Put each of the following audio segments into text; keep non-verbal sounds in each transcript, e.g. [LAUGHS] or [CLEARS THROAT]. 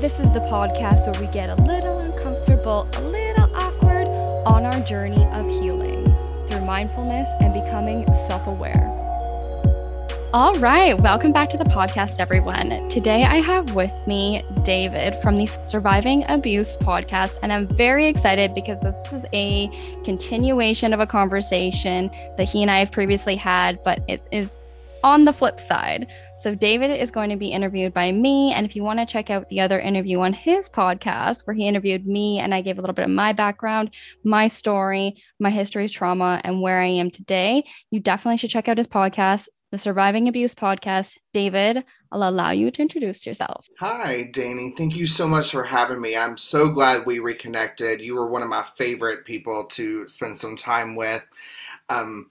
This is the podcast where we get a little uncomfortable, a little awkward on our journey of healing through mindfulness and becoming self aware. All right, welcome back to the podcast, everyone. Today I have with me David from the Surviving Abuse podcast, and I'm very excited because this is a continuation of a conversation that he and I have previously had, but it is on the flip side. So, David is going to be interviewed by me. And if you want to check out the other interview on his podcast, where he interviewed me and I gave a little bit of my background, my story, my history of trauma, and where I am today, you definitely should check out his podcast, the Surviving Abuse Podcast. David, I'll allow you to introduce yourself. Hi, Danny. Thank you so much for having me. I'm so glad we reconnected. You were one of my favorite people to spend some time with. Um,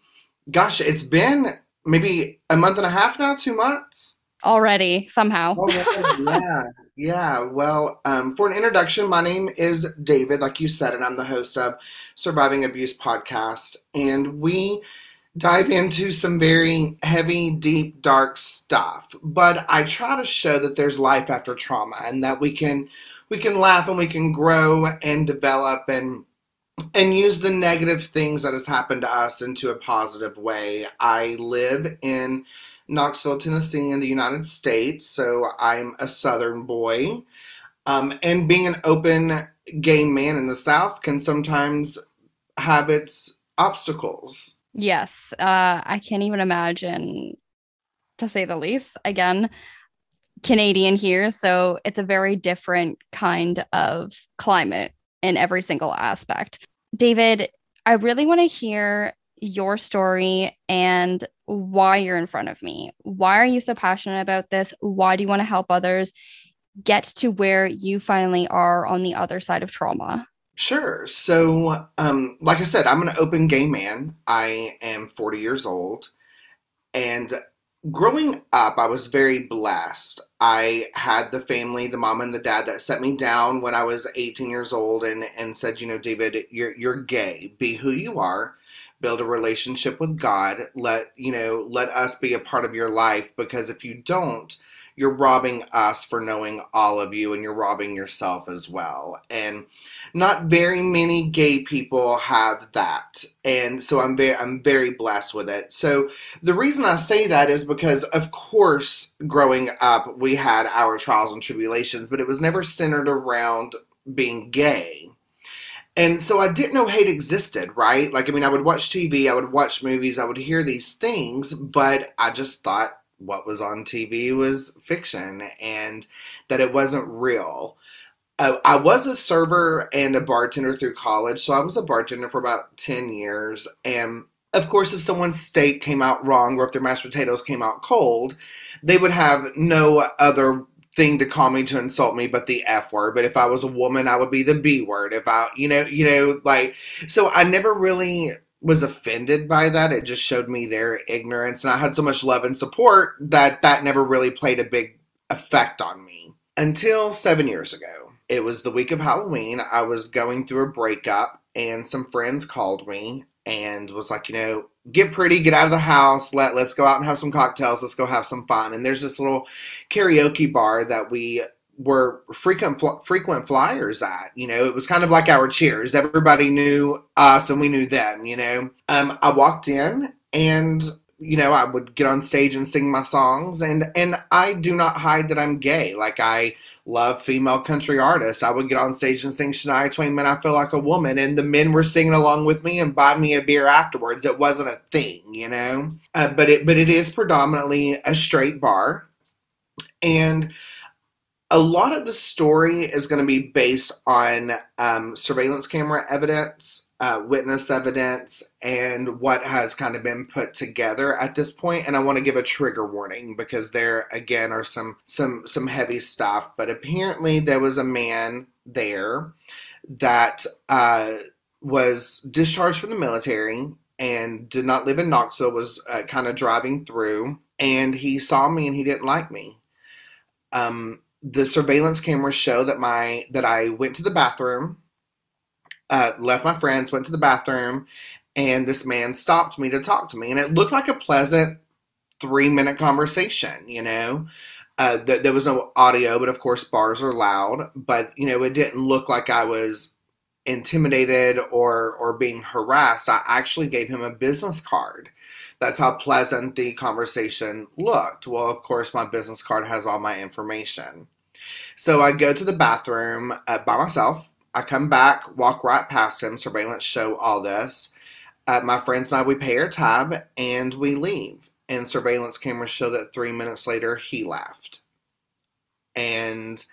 gosh, it's been maybe a month and a half now, two months already somehow. oh, yeah, yeah. Well, um, for an introduction, my name is David, like you said, and I'm the host of Surviving Abuse podcast, and we dive into some very heavy, deep, dark stuff. But I try to show that there's life after trauma, and that we can we can laugh and we can grow and develop and and use the negative things that has happened to us into a positive way. I live in Knoxville, Tennessee, in the United States, so I'm a Southern boy. Um, and being an open gay man in the South can sometimes have its obstacles. Yes, uh, I can't even imagine, to say the least. Again, Canadian here, so it's a very different kind of climate in every single aspect. David, I really want to hear your story and why you're in front of me. Why are you so passionate about this? Why do you want to help others get to where you finally are on the other side of trauma? Sure. So, um, like I said, I'm an open gay man. I am 40 years old. And growing up, I was very blessed. I had the family, the mom and the dad that set me down when I was 18 years old and, and said, you know, David, you're, you're gay. Be who you are. Build a relationship with God. Let, you know, let us be a part of your life because if you don't, you're robbing us for knowing all of you and you're robbing yourself as well. And not very many gay people have that. And so I'm very I'm very blessed with it. So the reason I say that is because of course growing up we had our trials and tribulations, but it was never centered around being gay. And so I didn't know hate existed, right? Like, I mean, I would watch TV, I would watch movies, I would hear these things, but I just thought what was on TV was fiction and that it wasn't real. Uh, I was a server and a bartender through college, so I was a bartender for about 10 years. And of course, if someone's steak came out wrong or if their mashed potatoes came out cold, they would have no other thing to call me to insult me but the F word. But if I was a woman, I would be the B word. If I, you know, you know, like, so I never really was offended by that. It just showed me their ignorance. And I had so much love and support that that never really played a big effect on me until seven years ago. It was the week of Halloween. I was going through a breakup, and some friends called me and was like, you know, get pretty, get out of the house, let let's go out and have some cocktails, let's go have some fun. And there's this little karaoke bar that we were frequent frequent flyers at. You know, it was kind of like our cheers. Everybody knew us and we knew them. You know, um, I walked in and you know I would get on stage and sing my songs and and I do not hide that I'm gay. Like I love female country artists. I would get on stage and sing Shania Twain, "Man, I Feel Like a Woman," and the men were singing along with me and buying me a beer afterwards. It wasn't a thing, you know. Uh, but it but it is predominantly a straight bar, and a lot of the story is going to be based on um, surveillance camera evidence, uh, witness evidence, and what has kind of been put together at this point. And I want to give a trigger warning because there again are some some some heavy stuff. But apparently there was a man there that uh, was discharged from the military and did not live in Knoxville. Was uh, kind of driving through, and he saw me and he didn't like me. Um, the surveillance cameras show that my that I went to the bathroom, uh, left my friends, went to the bathroom, and this man stopped me to talk to me, and it looked like a pleasant three minute conversation, you know. Uh, th- there was no audio, but of course, bars are loud. But you know, it didn't look like I was intimidated or or being harassed. I actually gave him a business card. That's how pleasant the conversation looked. Well, of course, my business card has all my information. So I go to the bathroom uh, by myself. I come back, walk right past him, surveillance show all this. Uh, my friends and I, we pay our tab and we leave. And surveillance cameras show that three minutes later, he left. And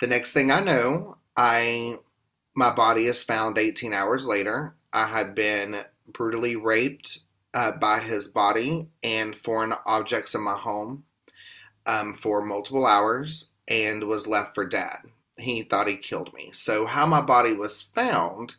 the next thing I know, I my body is found 18 hours later. I had been brutally raped uh, by his body and foreign objects in my home um, for multiple hours and was left for dead. He thought he killed me. So how my body was found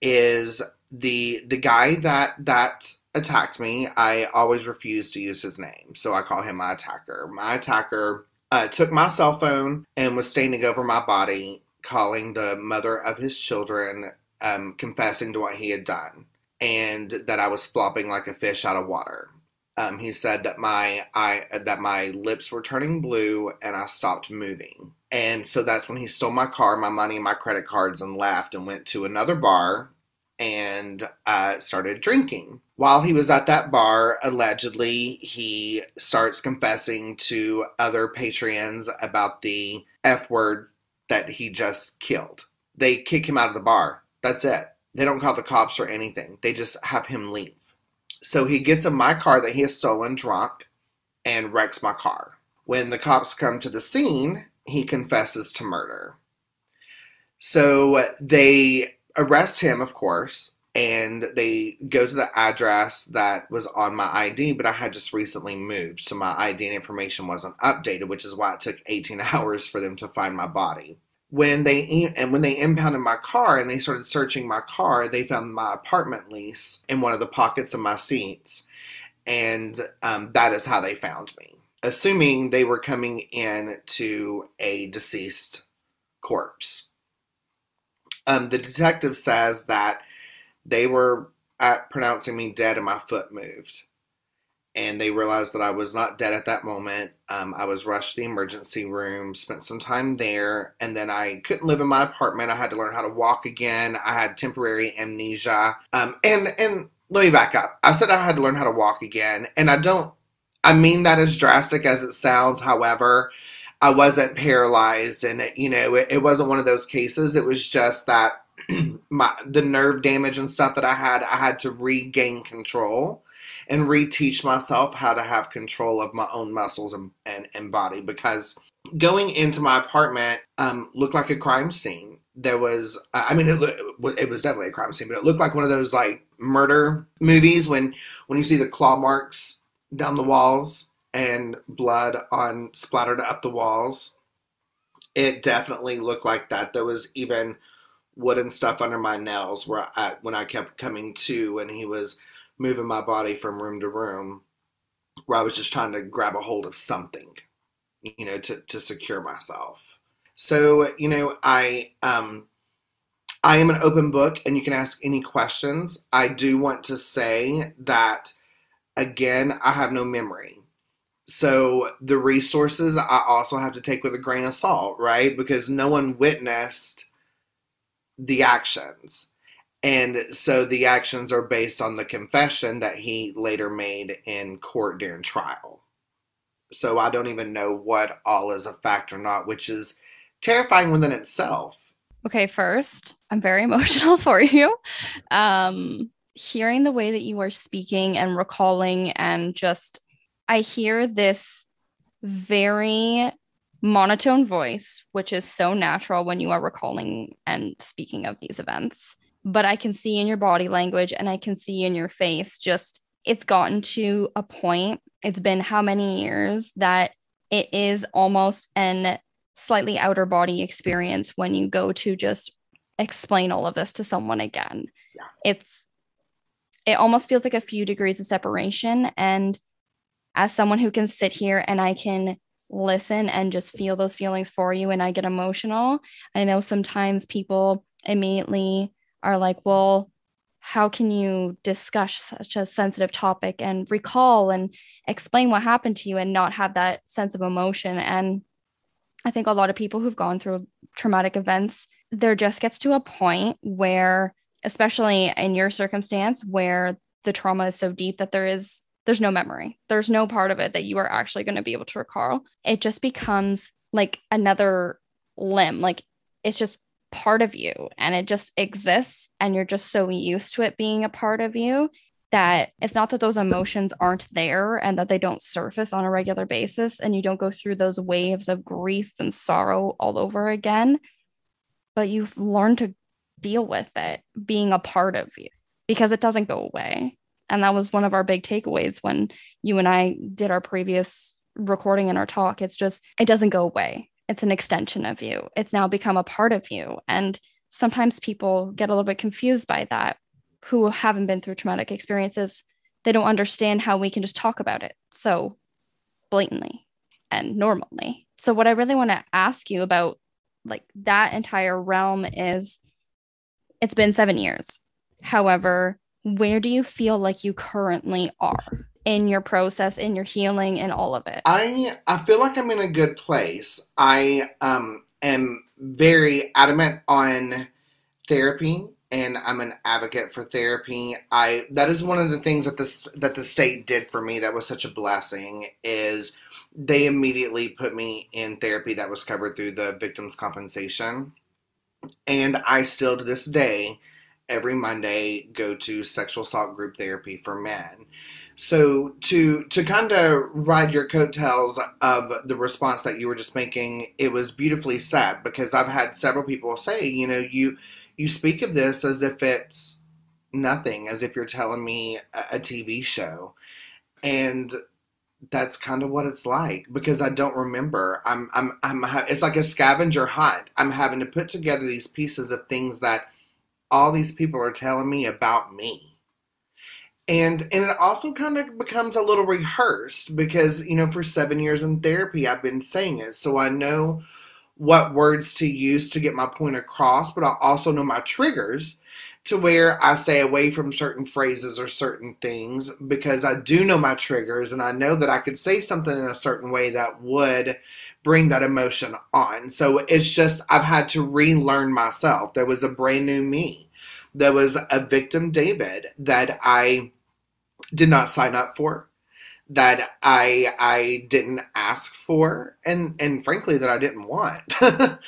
is the the guy that that attacked me. I always refuse to use his name, so I call him my attacker. My attacker uh, took my cell phone and was standing over my body, calling the mother of his children, um, confessing to what he had done, and that I was flopping like a fish out of water. Um, he said that my I that my lips were turning blue and I stopped moving. And so that's when he stole my car, my money, my credit cards, and left and went to another bar and uh, started drinking. While he was at that bar, allegedly, he starts confessing to other patrons about the F word that he just killed. They kick him out of the bar. That's it. They don't call the cops or anything. They just have him leave. So he gets in my car that he has stolen drunk and wrecks my car. When the cops come to the scene, he confesses to murder. So they arrest him, of course, and they go to the address that was on my ID, but I had just recently moved, so my ID and information wasn't updated, which is why it took 18 [LAUGHS] hours for them to find my body. When they and when they impounded my car and they started searching my car, they found my apartment lease in one of the pockets of my seats, and um, that is how they found me. Assuming they were coming in to a deceased corpse. Um, the detective says that they were at pronouncing me dead and my foot moved. And they realized that I was not dead at that moment. Um, I was rushed to the emergency room, spent some time there, and then I couldn't live in my apartment. I had to learn how to walk again. I had temporary amnesia. Um, and and let me back up. I said I had to learn how to walk again, and I don't. I mean that as drastic as it sounds. However, I wasn't paralyzed, and it, you know, it, it wasn't one of those cases. It was just that [CLEARS THROAT] my the nerve damage and stuff that I had, I had to regain control and reteach myself how to have control of my own muscles and, and, and body because going into my apartment um, looked like a crime scene. There was, I mean, it, it was definitely a crime scene, but it looked like one of those like murder movies when when you see the claw marks down the walls and blood on splattered up the walls. It definitely looked like that. There was even wooden stuff under my nails where I, when I kept coming to and he was moving my body from room to room where I was just trying to grab a hold of something, you know, to, to secure myself. So, you know, I um I am an open book and you can ask any questions. I do want to say that again, I have no memory. So the resources I also have to take with a grain of salt, right? Because no one witnessed the actions. And so the actions are based on the confession that he later made in court during trial. So I don't even know what all is a fact or not, which is terrifying within itself. Okay, first, I'm very [LAUGHS] emotional for you. Um, hearing the way that you are speaking and recalling and just I hear this very monotone voice, which is so natural when you are recalling and speaking of these events. But I can see in your body language and I can see in your face just it's gotten to a point, it's been how many years that it is almost an slightly outer body experience when you go to just explain all of this to someone again. Yeah. It's it almost feels like a few degrees of separation and as someone who can sit here and I can listen and just feel those feelings for you and I get emotional, I know sometimes people immediately are like, well, how can you discuss such a sensitive topic and recall and explain what happened to you and not have that sense of emotion? And i think a lot of people who've gone through traumatic events there just gets to a point where especially in your circumstance where the trauma is so deep that there is there's no memory. There's no part of it that you are actually going to be able to recall. It just becomes like another limb. Like it's just part of you and it just exists and you're just so used to it being a part of you that it's not that those emotions aren't there and that they don't surface on a regular basis and you don't go through those waves of grief and sorrow all over again but you've learned to deal with it being a part of you because it doesn't go away. And that was one of our big takeaways when you and I did our previous recording and our talk. It's just it doesn't go away it's an extension of you. It's now become a part of you. And sometimes people get a little bit confused by that who haven't been through traumatic experiences. They don't understand how we can just talk about it so blatantly and normally. So, what I really want to ask you about like that entire realm is it's been seven years. However, where do you feel like you currently are? In your process, in your healing, and all of it? I I feel like I'm in a good place. I um am very adamant on therapy and I'm an advocate for therapy. I that is one of the things that this that the state did for me that was such a blessing is they immediately put me in therapy that was covered through the victims compensation. And I still to this day every Monday go to sexual assault group therapy for men. So to to kind of ride your coattails of the response that you were just making, it was beautifully said because I've had several people say, you know, you you speak of this as if it's nothing, as if you're telling me a, a TV show, and that's kind of what it's like because I don't remember. I'm I'm I'm it's like a scavenger hunt. I'm having to put together these pieces of things that all these people are telling me about me and and it also kind of becomes a little rehearsed because you know for seven years in therapy i've been saying it. So i know what words to use to get my point across but i also know my triggers to where i stay away from certain phrases or certain things because i do know my triggers and i know that i could say something in a certain way that would bring that emotion on. So it's just i've had to relearn myself. There was a brand new me. There was a victim david that i did not sign up for that I I didn't ask for and and frankly that I didn't want. [LAUGHS]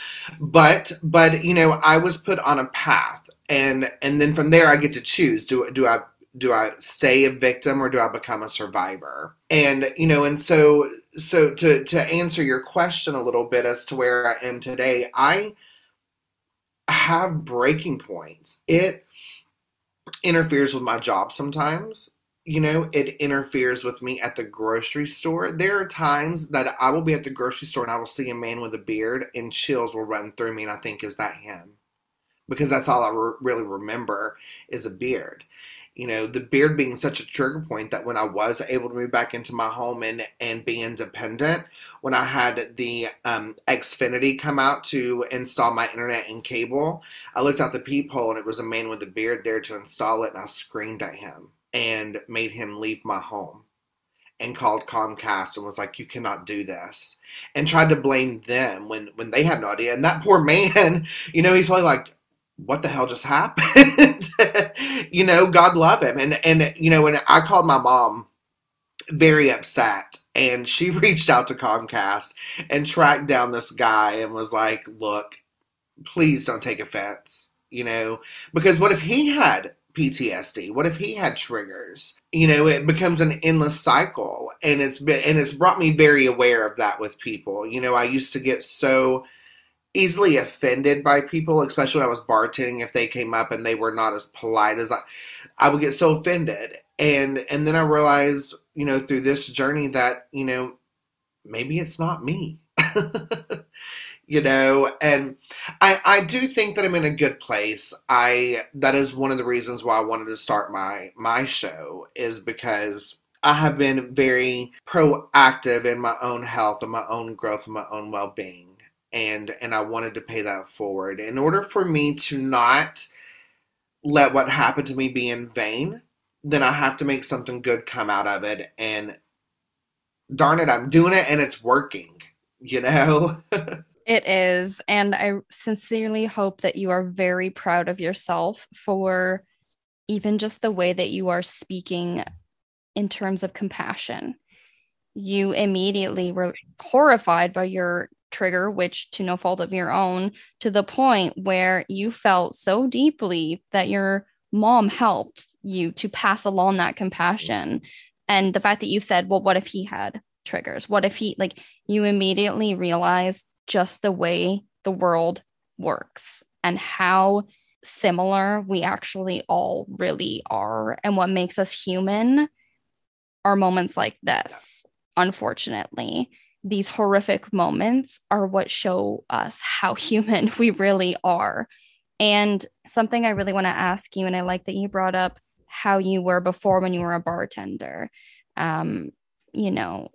but but you know, I was put on a path and and then from there I get to choose do do I do I stay a victim or do I become a survivor? And you know, and so so to to answer your question a little bit as to where I am today, I have breaking points. It interferes with my job sometimes you know, it interferes with me at the grocery store. There are times that I will be at the grocery store and I will see a man with a beard and chills will run through me and I think, is that him? Because that's all I re- really remember is a beard. You know, the beard being such a trigger point that when I was able to move back into my home and, and be independent, when I had the um, Xfinity come out to install my internet and cable, I looked out the peephole and it was a man with a beard there to install it and I screamed at him and made him leave my home and called Comcast and was like, "You cannot do this," and tried to blame them when when they had no idea. And that poor man, [LAUGHS] you know, he's probably like, "What the hell just happened?" [LAUGHS] you know, God love him. And and you know, when I called my mom, very upset, and she [LAUGHS] reached out to Comcast and tracked down this guy and was like, "Look, please don't take offense." You know, because what if he had PTSD? What if he had triggers? You know, it becomes an endless cycle, and it's been and it's brought me very aware of that with people. You know, I used to get so easily offended by people, especially when I was bartending. If they came up and they were not as polite as I, I would get so offended. And and then I realized, you know, through this journey that you know maybe it's not me. [LAUGHS] you know and i i do think that i'm in a good place i that is one of the reasons why i wanted to start my my show is because i have been very proactive in my own health and my own growth and my own well-being and and i wanted to pay that forward in order for me to not let what happened to me be in vain, then I have to make something good come out of it. And darn it, I'm doing it and it's working, you know? [LAUGHS] it is. And I sincerely hope that you are very proud of yourself for even just the way that you are speaking in terms of compassion. You immediately were horrified by your trigger, which to no fault of your own, to the point where you felt so deeply that your mom helped you to pass along that compassion. And the fact that you said, well, what if he had triggers? What if he, like, you immediately realized just the way the world works and how similar we actually all really are. And what makes us human are moments like this, unfortunately these horrific moments are what show us how [LAUGHS] human we really are. And something I really want to ask you, and I like that you brought up how you were before when you were a bartender. Um, you know,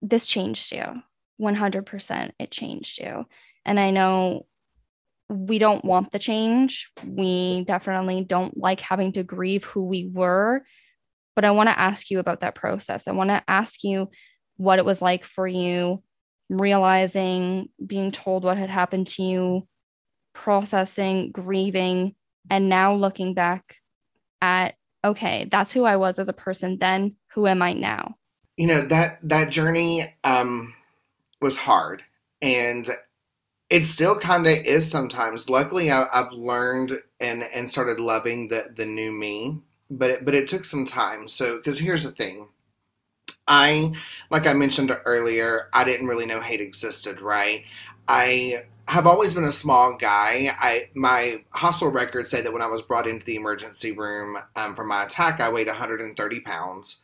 this changed you 100%. It changed you. And I know we don't want the change. We definitely don't like having to grieve who we were. But I want to ask you about that process. I want to ask you what it was like for you realizing, being told what had happened to you, processing, grieving, and now looking back at, okay, that's who I was as a person then. Who am I now? You know, that that journey um was hard and it still kind of is sometimes. Luckily, I, have learned and and started loving the the new me, but it, but it took some time. So, because here's the thing, I, like I mentioned earlier, I didn't really know hate existed, right? I have always been a small guy. I my hospital records say that when I was brought into the emergency room um, for my attack, I weighed 130 pounds,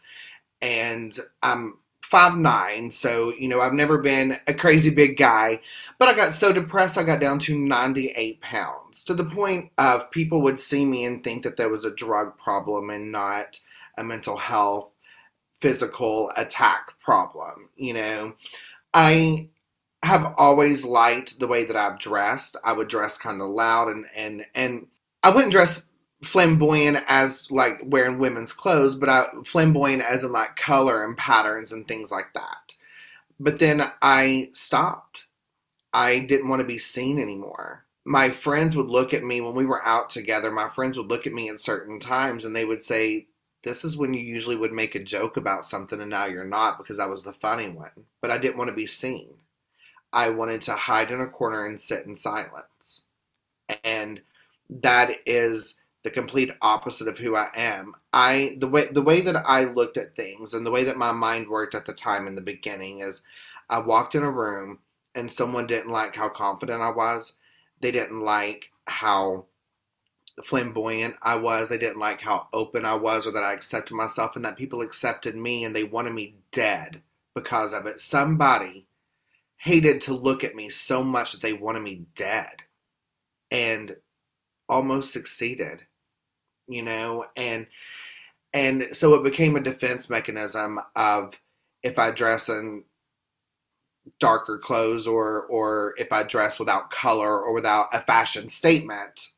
and I'm five nine. So you know I've never been a crazy big guy, but I got so depressed I got down to 98 pounds to the point of people would see me and think that there was a drug problem and not a mental health physical attack problem. You know, I have always liked the way that I've dressed. I would dress kind of loud and and and I wouldn't dress flamboyant as like wearing women's clothes, but I flamboyant as in like color and patterns and things like that. But then I stopped. I didn't want to be seen anymore. My friends would look at me when we were out together. My friends would look at me at certain times and they would say, this is when you usually would make a joke about something and now you're not because I was the funny one. But I didn't want to be seen. I wanted to hide in a corner and sit in silence. And that is the complete opposite of who I am. I the way the way that I looked at things and the way that my mind worked at the time in the beginning is I walked in a room and someone didn't like how confident I was. They didn't like how flamboyant I was. They didn't like how open I was or that I accepted myself and that people accepted me and they wanted me dead because of it. Somebody hated to look at me so much that they wanted me dead and almost succeeded, you know, and and so it became a defense mechanism of if I dress in darker clothes or or if I dress without color or without a fashion statement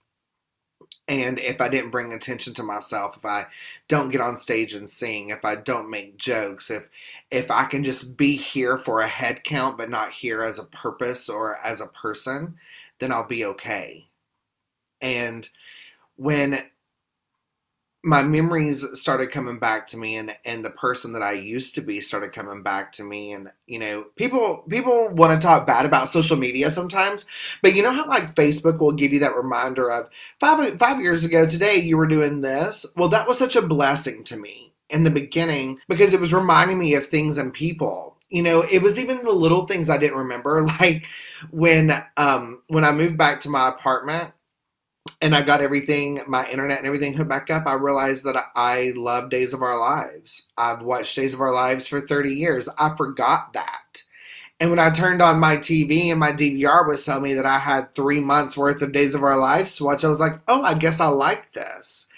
and if I didn't bring attention to myself, if I don't get on stage and sing, if I don't make jokes, if if I can just be here for a head count but not here as a purpose or as a person, then I'll be okay. And when my memories started coming back to me and and the person that I used to be started coming back to me. And you know people people want to talk bad about social media sometimes but you know how like Facebook will give you that reminder of 5 5 years ago today you were doing this? Well that was such a blessing to me in the beginning because it was reminding me of things and people. You know it was even the little things i didn't remember [LAUGHS] like when um when i moved back to my apartment and I got everything, my internet and everything hooked back up, I realized that I love Days of Our Lives. I've watched Days of Our Lives for 30 years. I forgot that. And when I turned on my TV and my DVR was telling me that I had three months worth of Days of Our Lives to watch, I was like, oh, I guess I like this.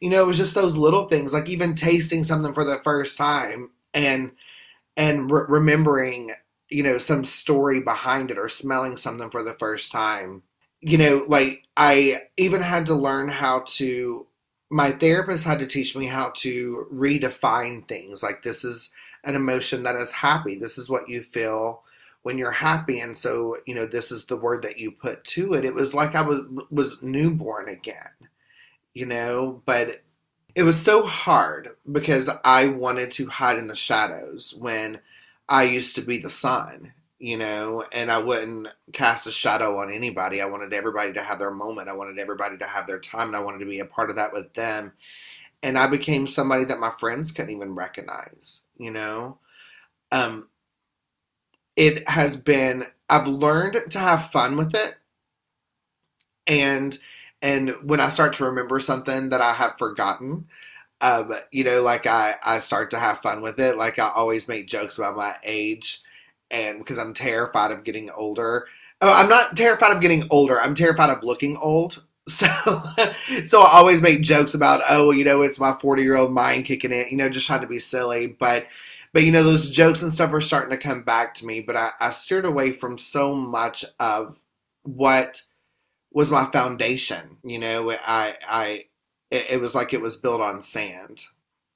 You know, it was just those little things, like even tasting something for the first time and and re- remembering, you know, some story behind it or smelling something for the first time you know, like I even had to learn how to my therapist had to teach me how to redefine things. Like this is an emotion that is happy. This is what you feel when you're happy and so you know this is the word that you put to it it was like i was was newborn again you know but it was so hard because i wanted to hide in the shadows when i used to be the sun you know and i wouldn't cast a shadow on anybody i wanted everybody to have their moment i wanted everybody to have their time and i wanted to be a part of that with them and i became somebody that my friends couldn't even recognize you know um it has been I've learned to have fun with it. And and when I start to remember something that I have forgotten, um, you know, like I, I start to have fun with it. Like I always make jokes about my age and because I'm terrified of getting older. Oh, I'm not terrified of getting older. I'm terrified of looking old. [LAUGHS] So, so I always make jokes about, oh, you know, it's my 40 year old mind kicking in, you know, just trying to be silly. But but you know those jokes and stuff are starting to come back to me but I, I steered away from so much of what was my foundation you know i i it, it was like it was built on sand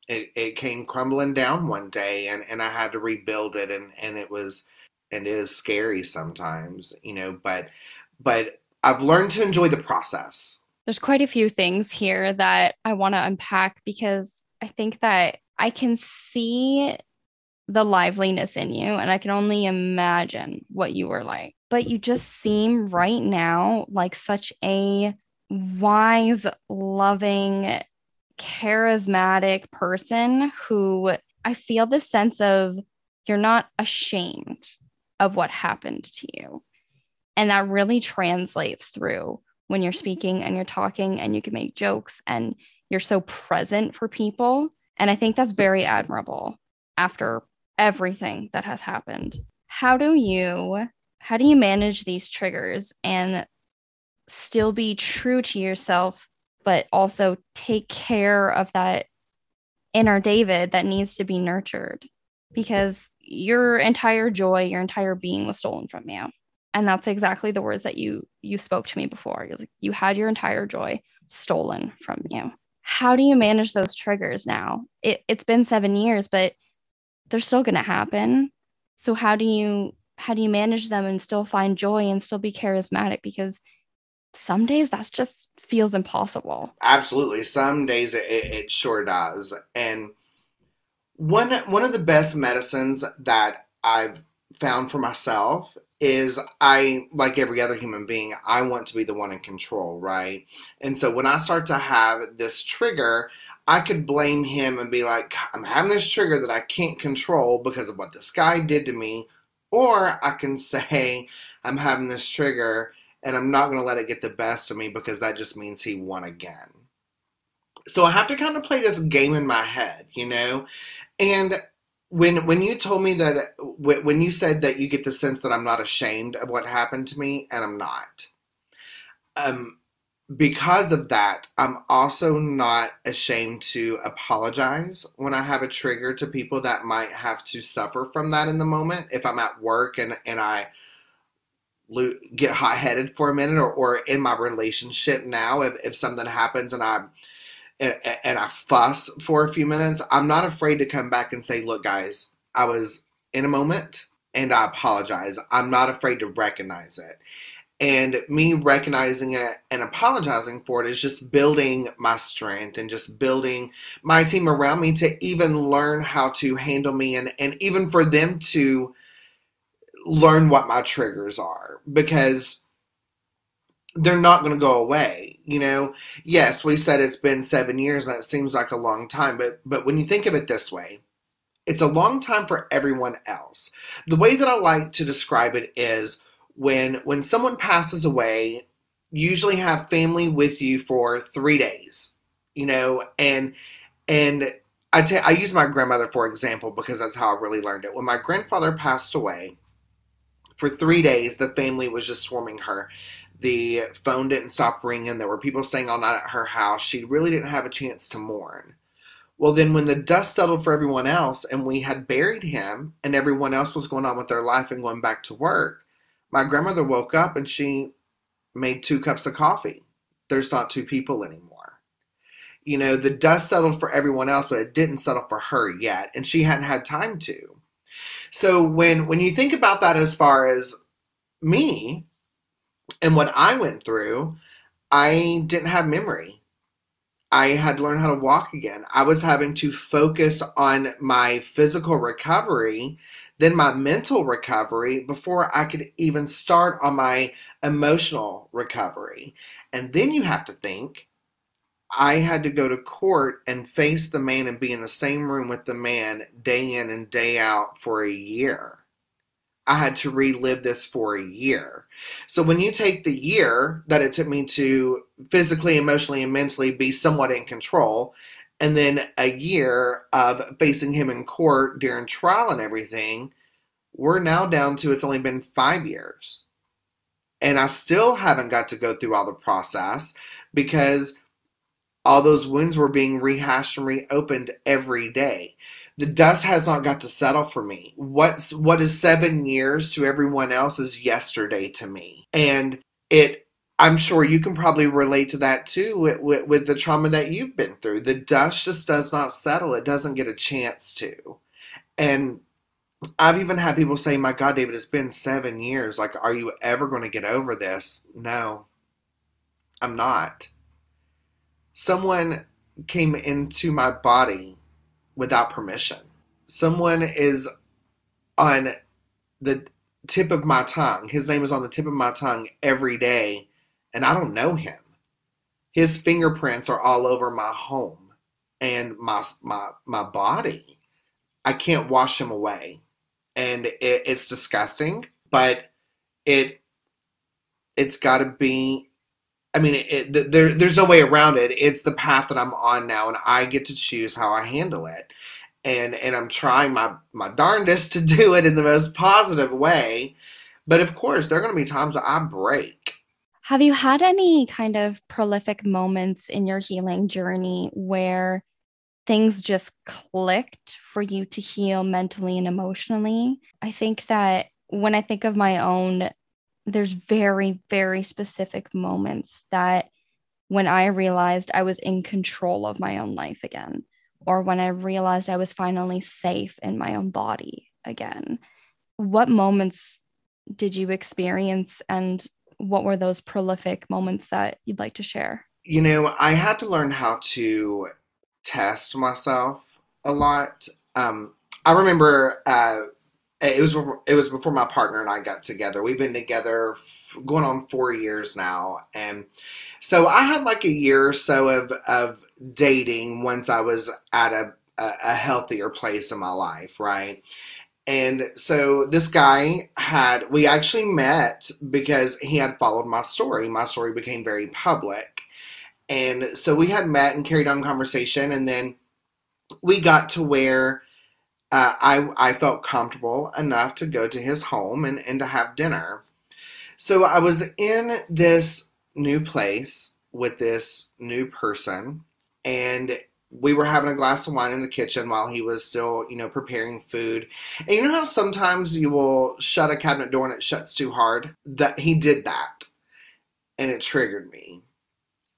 it, it came crumbling down one day and, and i had to rebuild it and, and it was and it is scary sometimes you know but but i've learned to enjoy the process there's quite a few things here that i want to unpack because i think that i can see the liveliness in you. And I can only imagine what you were like. But you just seem right now like such a wise, loving, charismatic person who I feel this sense of you're not ashamed of what happened to you. And that really translates through when you're mm-hmm. speaking and you're talking and you can make jokes and you're so present for people. And I think that's very admirable after everything that has happened. How do you how do you manage these triggers and still be true to yourself but also take care of that inner David that needs to be nurtured because your entire joy, your entire being was stolen from you. And that's exactly the words that you you spoke to me before. Like, you had your entire joy stolen from you. How do you manage those triggers now? It, it's been seven years, but they're still going to happen. So how do you how do you manage them and still find joy and still be charismatic because some days that's just feels impossible. Absolutely. Some days it, it sure does. And one one of the best medicines that I've found for myself is I like every other human being, I want to be the one in control, right? And so when I start to have this trigger, I could blame him and be like, I'm having this trigger that I can't control because of what this guy did to me. Or I can [LAUGHS] say, I'm having this trigger and I'm not going to let it get the best of me because that just means he won again. So I have to kind of play this game in my head, you know? And when when you told me that when you said that you get the sense that I'm not ashamed of what happened to me and I'm not. Um because of that, I'm also not ashamed to apologize when I have a trigger to people that might have to suffer from that in the moment. If I'm at work and, and I get hot headed for a minute, or, or in my relationship now, if, if something happens and I and, and I fuss for a few minutes, I'm not afraid to come back and say, "Look, guys, I was in a moment." And I apologize. I'm not afraid to recognize it. And me recognizing it and apologizing for it is just building my strength and just building my team around me to even learn how to handle me and, and even for them to learn what my triggers are because they're not going to go away you know? Yes we said it's been seven years and that seems like a long time but but when you think of it this way it's a long time for everyone else. The way that i like to describe it is when when someone passes away, you usually have family with you for three days, you know, and and I I use my grandmother for example because that's how I really learned it. When my grandfather passed away, for three days the family was just swarming her. The phone didn't stop ringing. There were people staying all night at her house. She really didn't have a chance to mourn. Well, then when the dust settled for everyone else and we had buried him and everyone else was going on with their life and going back to work, my grandmother woke up and she made two cups of coffee. There's not two people anymore. You know, the dust settled for everyone else, but it didn't settle for her yet, and she hadn't had time to. So when when you think about that as far as me and what I went through, I didn't have memory. I had to learn how to walk again. I was having to focus on my physical recovery, then my mental recovery before I could even start on my emotional recovery. And then you have to think I had to go to court and face the man and be in the same room with the man day in and day out for a year. I had to relive this for a year. So when you take the year that it took me to physically, emotionally, and mentally be somewhat in control, and then a year of facing him in court during trial and everything, we're now down to it's only been five years. And I still haven't got to go through all the process because all those wounds were being rehashed and reopened every day. The dust has not got to settle for me. What's what is seven years to everyone else is yesterday to me, and it. I'm sure you can probably relate to that too with, with, with the trauma that you've been through. The dust just does not settle. It doesn't get a chance to, and I've even had people say, "My God, David, it's been seven years. Like, are you ever going to get over this?" No, I'm not someone came into my body without permission. Someone is on the tip of my tongue. His name is on the tip of my tongue every day, and I don't know him. His fingerprints are all over my home and my my my body. I can't wash him away, and it, it's disgusting. But it it's got to be I mean, it, it, there, there's no way around it. It's the path that I'm on now, and I get to choose how I handle it. And and I'm trying my my darndest to do it in the most positive way. But of course, there are going to be times that I break. Have you had any kind of prolific moments in your healing journey where things just clicked for you to heal mentally and emotionally? I think that when I think of my own there's very, very specific moments that when I realized I was in control of my own life again, or when I realized I was finally safe in my own body again. What moments did you experience, and what were those prolific moments that you'd like to share? You know, I had to learn how to test myself a lot. Um, I remember uh, it was it was before my partner and I got together. We've been together going on four years now, and so I had like a year or so of of dating once I was at a a healthier place in my life, right? And so this guy had we actually met because he had followed my story. My story became very public. And so we had met and carried on conversation and then we got to where uh, I, I felt comfortable enough to go to his home and, and to have dinner. So I was in this new place with this new person, and we were having a glass of wine in the kitchen while he was still, you know, preparing food. And you know how sometimes you will shut a cabinet door and it shuts too hard? That he did that. And it triggered me.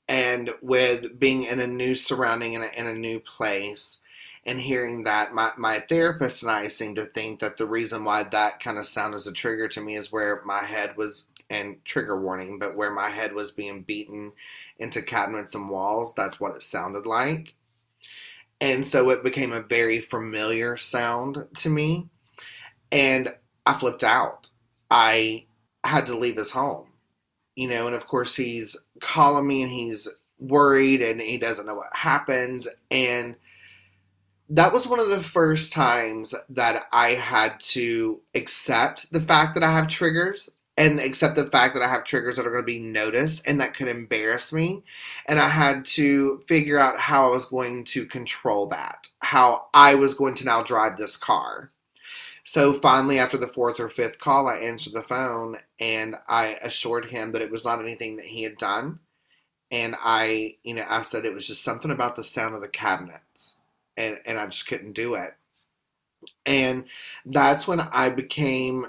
And with being in a new surrounding and in a new place, and hearing that my, my therapist and i seem to think that the reason why that kind of sound is a trigger to me is where my head was and trigger warning but where my head was being beaten into cabinets and walls that's what it sounded like. And so it became a very familiar sound to me and i flipped out. I had to leave his home you know and of course he's calling me and he's worried and he doesn't know what happened and that was one of the first times that I had to accept the fact that I have triggers and accept the fact that I have triggers that are going to be noticed and that could embarrass me. And I had to figure out how I was going to control that, how I was going to now drive this car. So finally, after the fourth or fifth call, I answered the phone and I assured him that it was not anything that he had done. And I, you know, I said it was just something about the sound of the cabinets and, and I just couldn't do it. And that's when I became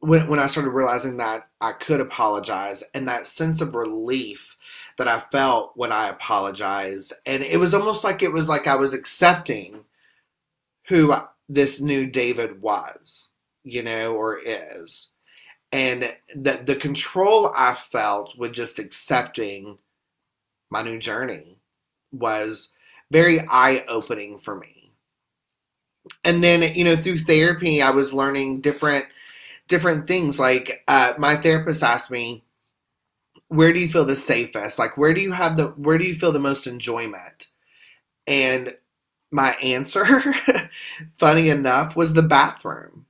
when when I started realizing that I could apologize and that sense of relief that I felt when I apologized. And it was almost like it was like I was accepting who this new David was, you know, or is. And the, the control I felt with just accepting my new journey was very eye opening for me. And then, you know, through therapy, I was learning different different things. Like uh, my therapist asked me, "Where do you feel the safest? Like, where do you have the where do you feel the most enjoyment?" And my answer, [LAUGHS] funny enough, was the bathroom.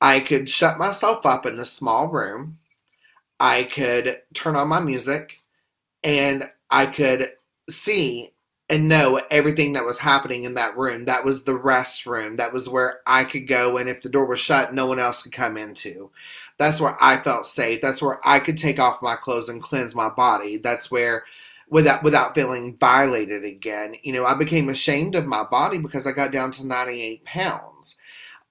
I could shut myself up in a small room. I could turn on my music, and I could see and know everything that was happening in that room. That was the restroom. That was where I could go, and if the door was shut, no one else could come into. That's where I felt safe. That's where I could take off my clothes and cleanse my body. That's where without without feeling violated again. You know, I became ashamed of my body because I got down to 98 pounds.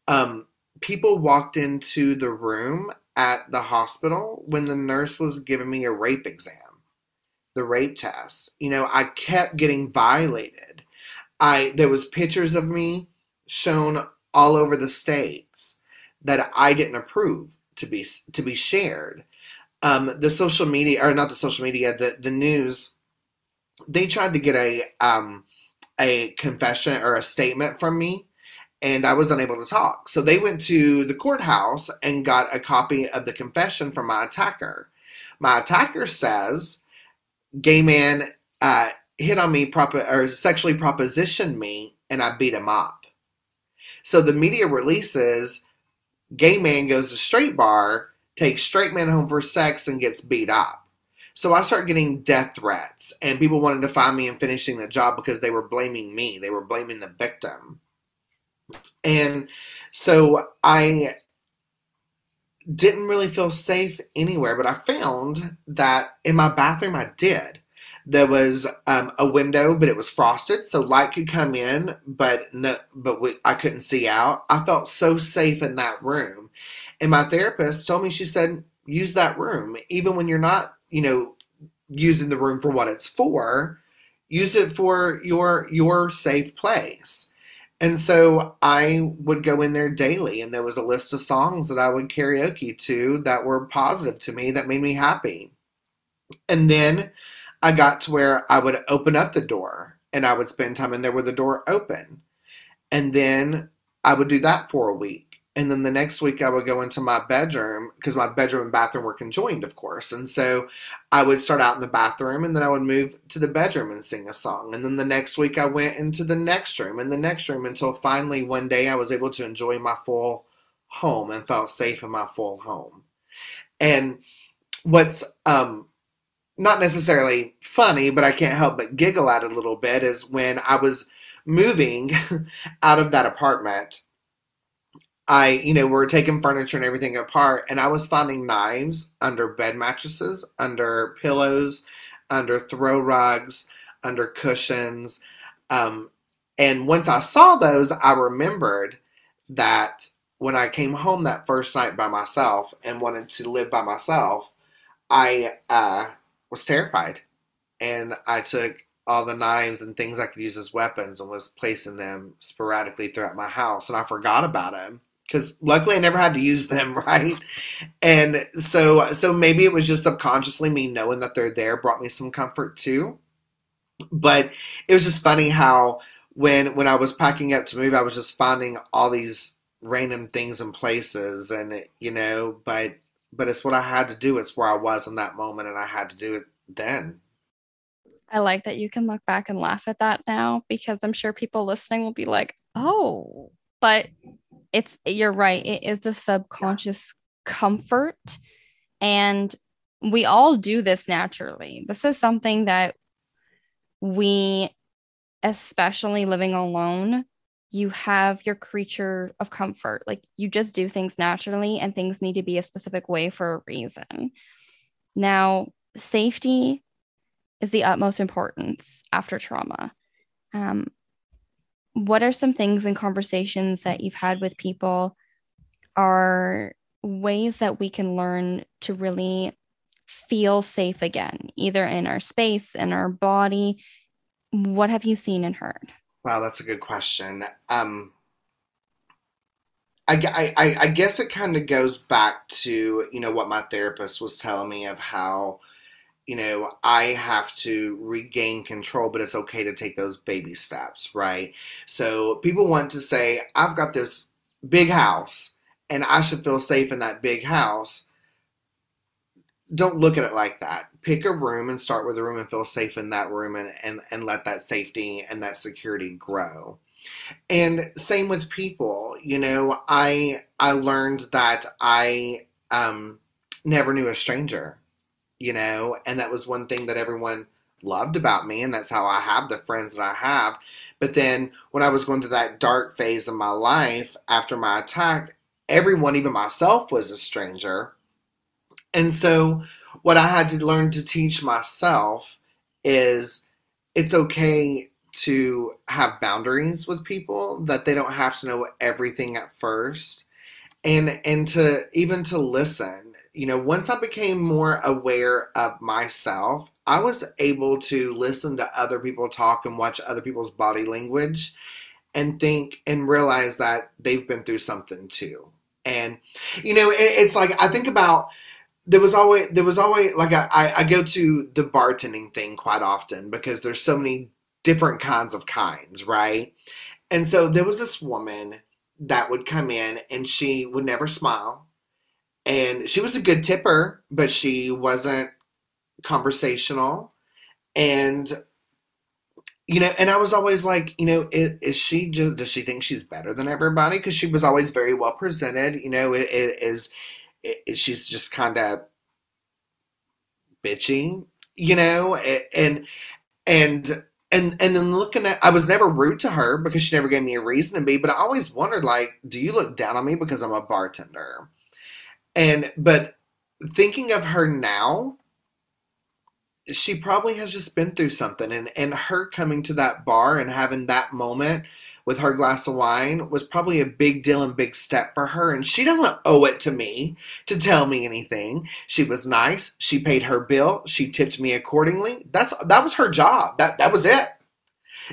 Um, people walked into the room at the hospital when the nurse was giving me a rape exam the rape test. You know, I kept getting violated. I there was pictures of me shown all over the states that I didn't approve to be to be shared. Um, the social media, or not the social media, the the news, they tried to get a um, a confession or a statement from me, and I was unable to talk. So they went to the courthouse and got a copy of the confession from my attacker. My attacker says gay man uh, hit on me proper or sexually propositioned me and I beat him up. So the media releases gay man goes to straight bar, takes straight man home for sex and gets beat up. So I start getting death threats and people wanted to find me and finishing the job because they were blaming me. They were blaming the victim. And so I didn't really feel safe anywhere, but I found that in my bathroom I did. There was um, a window, but it was frosted, so light could come in, but no, but we, I couldn't see out. I felt so safe in that room, and my therapist told me she said use that room even when you're not, you know, using the room for what it's for. Use it for your your safe place. And so I would go in there daily, and there was a list of songs that I would karaoke to that were positive to me, that made me happy. And then I got to where I would open up the door and I would spend time in there with the door open. And then I would do that for a week. And then the next week, I would go into my bedroom because my bedroom and bathroom were conjoined, of course. And so I would start out in the bathroom and then I would move to the bedroom and sing a song. And then the next week, I went into the next room and the next room until finally one day I was able to enjoy my full home and felt safe in my full home. And what's um, not necessarily funny, but I can't help but giggle at it a little bit is when I was moving [LAUGHS] out of that apartment I, you know, we're taking furniture and everything apart, and I was finding knives under bed mattresses, under pillows, under throw rugs, under cushions. Um, and once I saw those, I remembered that when I came home that first night by myself and wanted to live by myself, I uh, was terrified. And I took all the knives and things I could use as weapons and was placing them sporadically throughout my house. And I forgot about them because luckily I never had to use them, [LAUGHS] right? And so so maybe it was just subconsciously me knowing that they're there brought me some comfort too. But it was just funny how when when I was packing up to move, I was just finding all these random things and places, and you know, but but it's what I had to do. It's where I was in that moment, and I had to do it then. I like that you can look back and laugh at that now because I'm sure people listening will be like, "Oh, but it's you're right it is the subconscious yeah. comfort and we all do this naturally. This is something that we especially living alone you have your creature of comfort. Like you just do things naturally and things need to be a specific way for a reason. Now safety is the utmost importance after trauma. Um, what are some things and conversations that you've had with people are ways that we can learn to really feel safe again, either in our space, in our body? What have you seen and heard? Wow, that's a good question. Um, I, I, I guess it kind of goes back to, you know, what my therapist was telling me of how, you know, I have to regain control, but it's okay to take those baby steps, right? So people want to say, I've got this big house and I should feel safe in that big house. Don't look at it like that. Pick a room and start with a room and feel safe in that room and, and, and let that safety and that security grow. And same with people, you know, I I learned that I um, never knew a stranger, you know, and that was one thing that everyone loved about me, and that's how I have the friends that I have. But then when I was going through that dark phase of my life after my attack, everyone, even myself, was a stranger. And so what I had to learn to teach myself is it's okay to have boundaries with people that they don't have to know everything at first and and to even to listen you know once i became more aware of myself i was able to listen to other people talk and watch other people's body language and think and realize that they've been through something too and you know it, it's like i think about there was always there was always like I, I go to the bartending thing quite often because there's so many different kinds of kinds, right? And so there was this woman that would come in and she would never smile. And she was a good tipper, but she wasn't conversational. And you know, and I was always like, you know, is, is she just does she think she's better than everybody? Because she was always very well presented. You know, it, it is it, she's just kind of bitchy, you know, and and and and then looking at I was never rude to her because she never gave me a reason to be, but I always wondered like, do you look down on me because I'm a bartender? And but thinking of her now, she probably has just been through something and and her coming to that bar and having that moment with her glass of wine was probably a big deal and big step for her. And she doesn't owe it to me to tell me anything. She was nice. She paid her bill. She tipped me accordingly. That's that was her job. That that was it.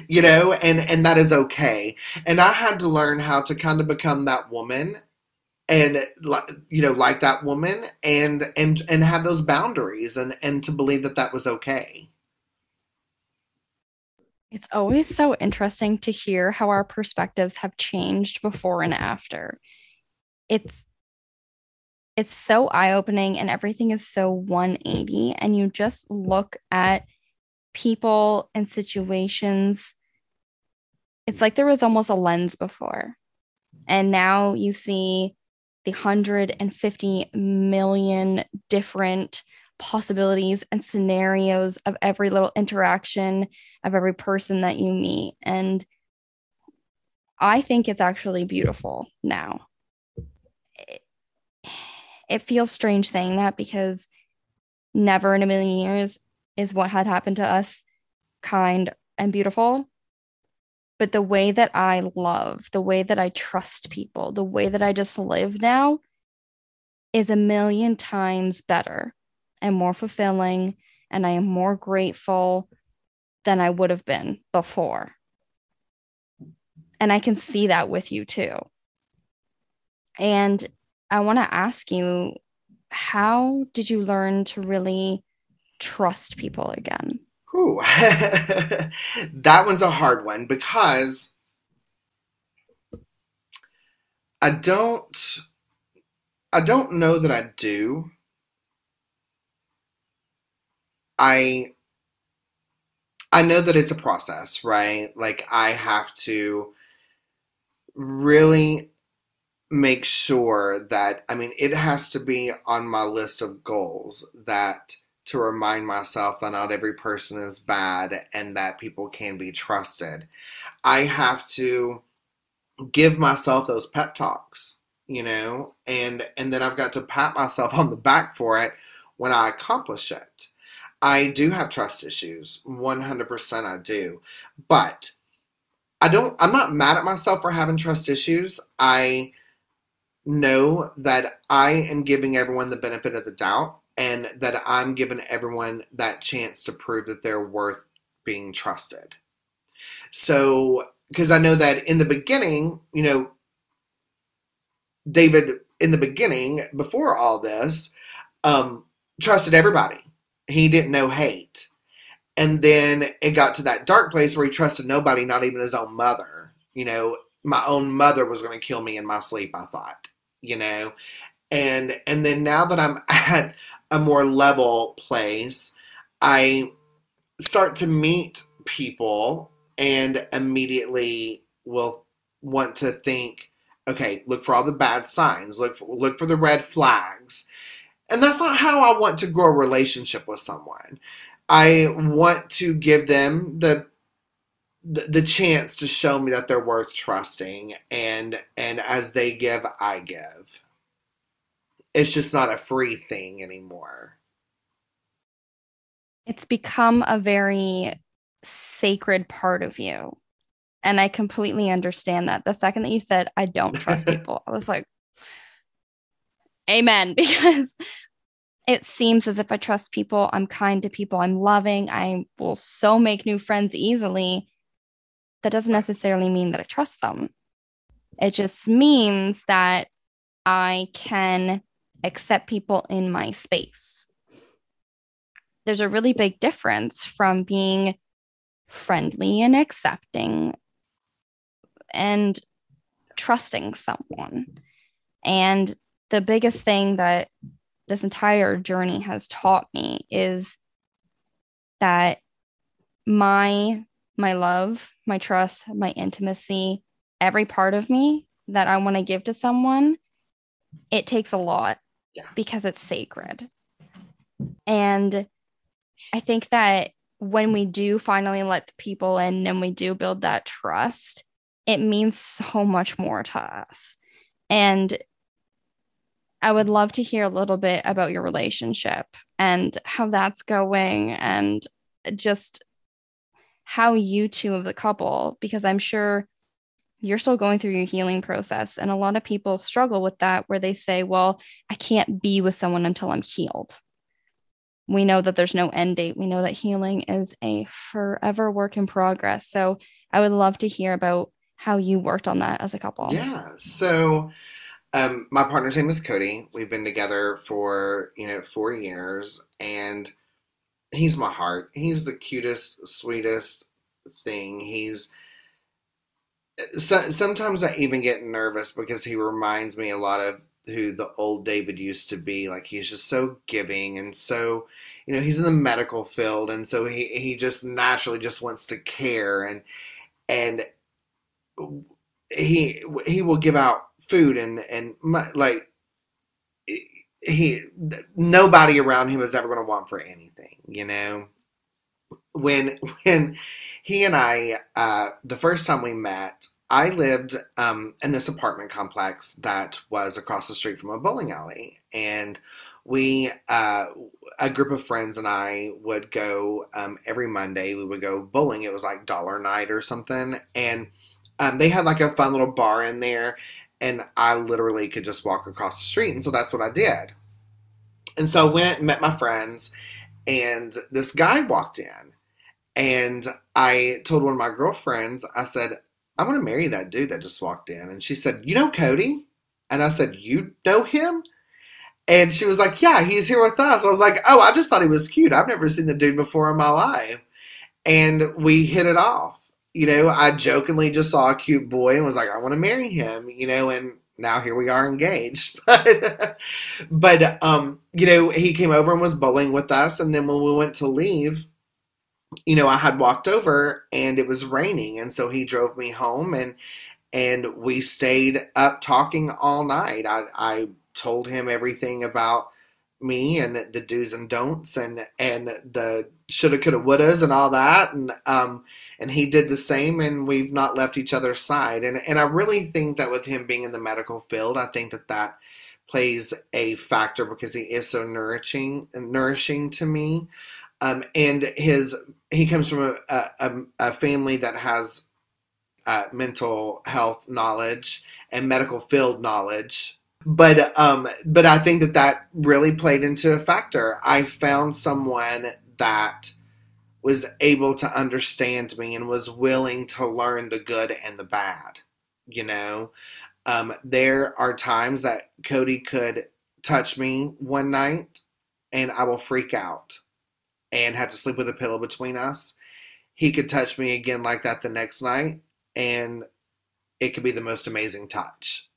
You know, and and that is okay. And I had to learn how to kind of become that woman and you know like that woman and and and have those boundaries and and to believe that that was okay it's always so interesting to hear how our perspectives have changed before and after. It's it's so eye-opening and everything is so 180 and you just look at people and situations it's like there was almost a lens before and now you see the 150 million different possibilities and scenarios of every little interaction of every person that you meet. And I think it's actually beautiful now. It, it feels strange saying that because never in a million years is what had happened to us kind and beautiful. But the way that I love, the way that I trust people, the way that I just live now is a million times better and more fulfilling and I am more grateful than I would have been before. And I can see that with you too. And I want to ask you how did you learn to really trust people again? Ooh, [LAUGHS] that one's a hard one because I don't I don't know that I do. I I know that it's a process, right? Like I have to really make sure that I mean it has to be on my list of goals that to remind myself that not every person is bad and that people can be trusted. I have to give myself those pep talks, you know, and and then I've got to pat myself on the back for it when I accomplish it. I do have trust issues. 100% I do. But I don't I'm not mad at myself for having trust issues. I know that I am giving everyone the benefit of the doubt and that I'm giving everyone that chance to prove that they're worth being trusted. So, because I know that in the beginning, you know, David, in the beginning, before all this, um, trusted everybody. He didn't know hate. And then it got to that dark place where he trusted nobody, not even his own mother. You know, my own mother was going to kill me in my sleep, I thought, you know. And and then now that I'm [LAUGHS] at a more level place, I start to meet people and immediately will want to think, okay, look for all the bad signs, look for, look for the red flags. And that's not how I want to grow a relationship with someone. I want to give them the the, chance to show me that they're worth trusting and and as they give I give. It's just not a free thing anymore. It's become a very sacred part of you. And I completely understand that. The second that you said, I don't trust [LAUGHS] people, I was like, Amen. [LAUGHS] Because it seems as if I trust people, I'm kind to people, I'm loving, I will so make new friends easily. That doesn't necessarily mean that I trust them. It just means that I can accept people in my space. There's a really big difference from being friendly and accepting and trusting someone. And the biggest thing that this entire journey has taught me is that my my love, my trust, my intimacy, every part of me that I want to give to someone, it takes a lot yeah. because it's sacred. And I think that when we do finally let the people in and we do build that trust, it means so much more to us. And I would love to hear a little bit about your relationship and how that's going and just how you two of the couple, because I'm sure you're still going through your healing process. And a lot of people struggle with that, where they say, Well, I can't be with someone until I'm healed. We know that there's no end date. We know that healing is a forever work in progress. So I would love to hear about how you worked on that as a couple. Yeah. So um, my partner's name is Cody. We've been together for, you know, four years and he's my heart. He's the cutest, sweetest thing. He's so, sometimes I even get nervous because he reminds me a lot of who the old David used to be. Like he's just so giving and so, you know, he's in the medical field, and so he he just naturally just wants to care and and he he will give out food and and my, like he nobody around him is ever going to want for anything, you know. When when he and I uh, the first time we met, I lived um, in this apartment complex that was across the street from a bowling alley, and we, uh, a group of friends and I, would go um, every Monday. We would go bowling. It was like dollar night or something, and um, they had like a fun little bar in there, and I literally could just walk across the street, and so that's what I did. And so I went, and met my friends, and this guy walked in, and I told one of my girlfriends, I said, I'm going to marry that dude that just walked in. And she said, You know Cody? And I said, You know him? And she was like, Yeah, he's here with us. I was like, Oh, I just thought he was cute. I've never seen the dude before in my life. And we hit it off. You know, I jokingly just saw a cute boy and was like, I want to marry him, you know, and now here we are engaged. [LAUGHS] but, but um, you know, he came over and was bowling with us. And then when we went to leave, you know, I had walked over and it was raining, and so he drove me home, and and we stayed up talking all night. I, I told him everything about me and the do's and don'ts, and and the shoulda, coulda, wouldas, and all that, and um, and he did the same, and we've not left each other's side, and and I really think that with him being in the medical field, I think that that plays a factor because he is so nourishing, nourishing to me. Um, and his he comes from a, a, a family that has uh, mental health knowledge and medical field knowledge. But um but i think that that really played into a factor. I found someone that was able to understand me and was willing to learn the good and the bad you know? Um there are times that cody could touch me one night and i will freak out and have to sleep with a pillow between us he could touch me again like that the next night and it could be the most amazing touch.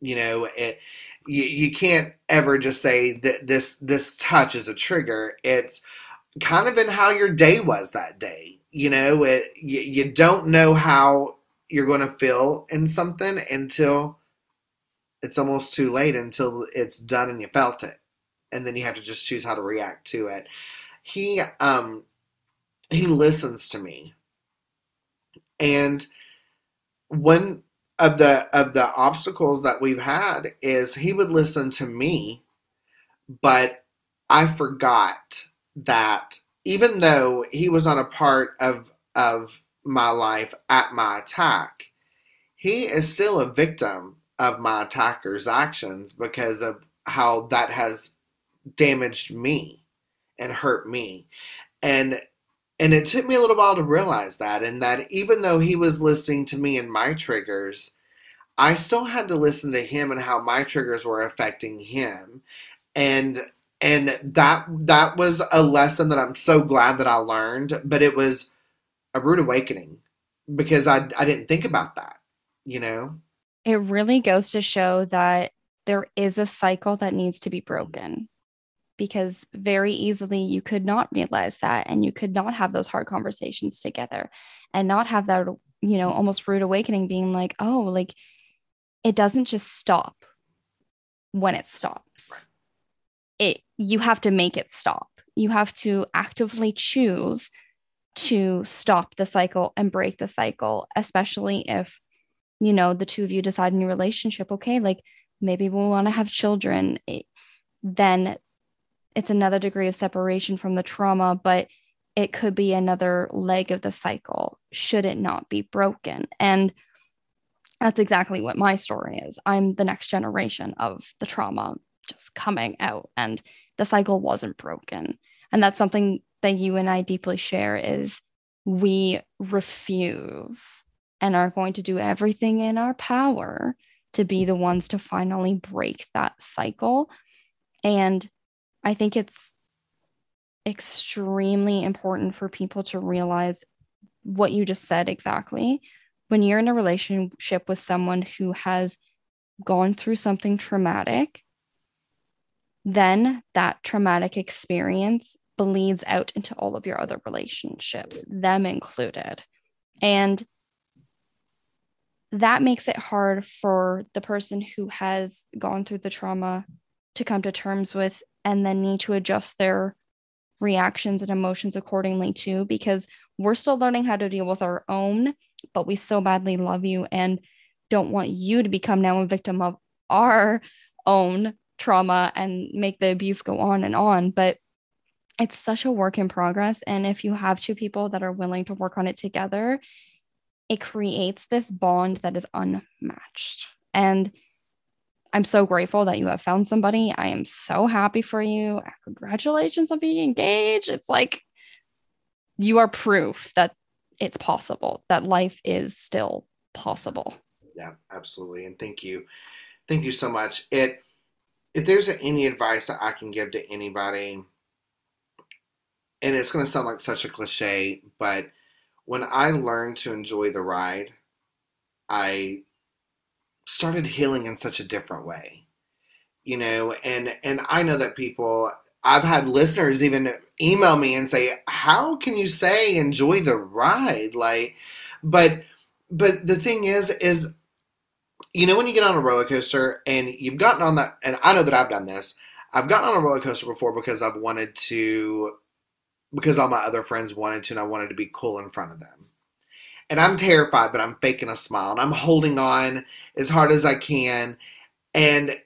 You know it you, you can't ever just say that this this touch is a trigger. It's kind of in how your day was that day. You know it you, you don't know how you're going to feel in something until it's almost too late until it's done and you felt it. And then you have to just choose how to react to it he um he listens to me. And one of the of the obstacles that we've had is he would listen to me but i forgot that even though he was not a part of of my life at my attack he is still a victim of my attacker's actions because of how that has damaged me and hurt me and and it took me a little while to realize that, and that even though he was listening to me and my triggers, I still had to listen to him and how my triggers were affecting him. And and that that was a lesson that I'm so glad that I learned, but it was a rude awakening because I I didn't think about that, you know. It really goes to show that there is a cycle that needs to be broken because very easily you could not realize that and you could not have those hard conversations together and not have that you know almost rude awakening being like oh like it doesn't just stop when it stops right. it you have to make it stop you have to actively choose to stop the cycle and break the cycle especially if you know the two of you decide in your relationship okay like maybe we want to have children it, then it's another degree of separation from the trauma, but it could be another leg of the cycle should it not be broken. And that's exactly what my story is. I'm the next generation of the trauma just coming out, and the cycle wasn't broken. And that's something that you and I deeply share is we refuse and are going to do everything in our power to be the ones to finally break that cycle. And I think it's extremely important for people to realize what you just said exactly. When you're in a relationship with someone who has gone through something traumatic, then that traumatic experience bleeds out into all of your other relationships, them included. And that makes it hard for the person who has gone through the trauma to come to terms with and then need to adjust their reactions and emotions accordingly too because we're still learning how to deal with our own but we so badly love you and don't want you to become now a victim of our own trauma and make the abuse go on and on. But it's such a work in progress. And if you have two people that are willing to work on it together it creates this bond that is unmatched. And I'm so grateful that you have found somebody. I am so happy for you. Congratulations on being engaged. It's like you are proof that it's possible, that life is still possible. Yeah, absolutely. And thank you. Thank you so much. It if there's any advice that I can give to anybody, and it's going to sound like such a cliche, but when I learned to enjoy the ride, I started healing in such a different way you know and and i know that people i've had listeners even email me and say how can you say enjoy the ride? Like but but the thing is is you know when you get on a roller coaster and you've gotten on that and i know that i've done this i've gotten on a roller coaster before because i've wanted to because all my other friends wanted to and i wanted to be cool in front of them and I'm terrified, but I'm faking a smile and I'm holding on as hard as I can. And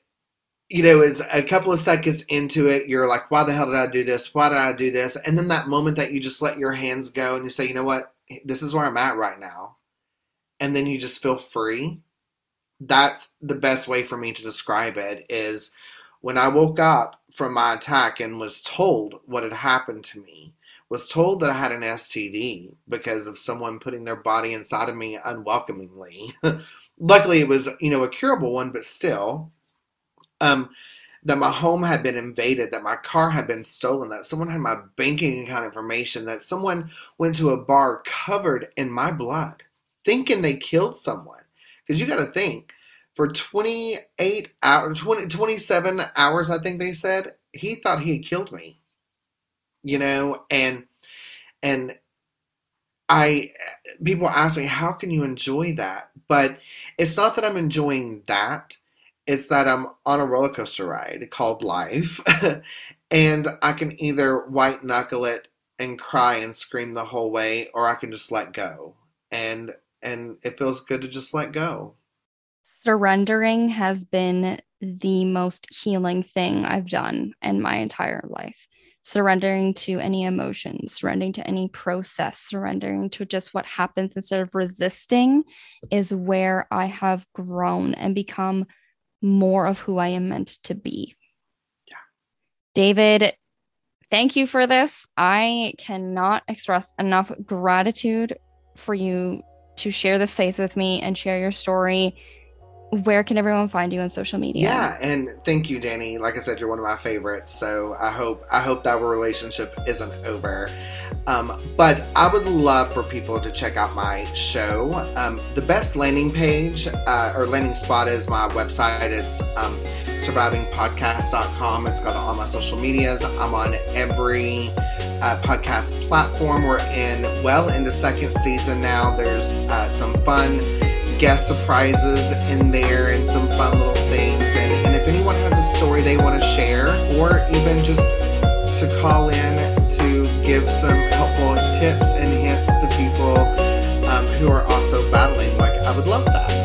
you know, as a couple of seconds into it, you're like, why the hell did I do this? Why did I do this? And then that moment that you just let your hands go and you say, you know what? This is where I'm at right now. And then you just feel free. that's the best way for me to describe it is when I woke up from my attack and was told what had happened to me, was told that I had an STD because of someone putting their body inside of me unwelcomingly. [LAUGHS] Luckily, it was, you know, a curable one, but still. Um, that my home had been invaded, that my car had been stolen, that someone had my banking account information, that someone went to a bar covered in my blood, thinking they killed someone. Because you got to think, for 28 hours, 20, 27 hours, I think they said, he thought he had killed me. You know, and, and, I people ask me how can you enjoy that but it's not that I'm enjoying that it's that I'm on a roller coaster ride called life, [LAUGHS] and I can either white knuckle it and cry and scream the whole way, or I can just let go. And and it feels good to just let go. Surrendering has been the most healing thing I've done in my entire life. Surrendering to any emotions, surrendering to any process, surrendering to just what happens instead of resisting is where I have grown and become more of who I am meant to be. Yeah. David, thank you for this. I cannot express enough gratitude for you to share this space with me and share your story where can everyone find you on social media? Yeah, and thank you, Danny. Like I said, you're one of my favorites. So I hope I hope that our relationship isn't over. Um, but I would love for people to check out my show. Um, the best landing page uh, or landing spot is my website. It's um, survivingpodcast.com. It's got all my social medias. I'm on every uh, podcast platform. We're in well into second season now. There's uh, some fun guest surprises in there and some fun little things. And, and if anyone has a story they want to share, or even just to call in to give some helpful tips and hints to people um, who are also battling, like I would love that.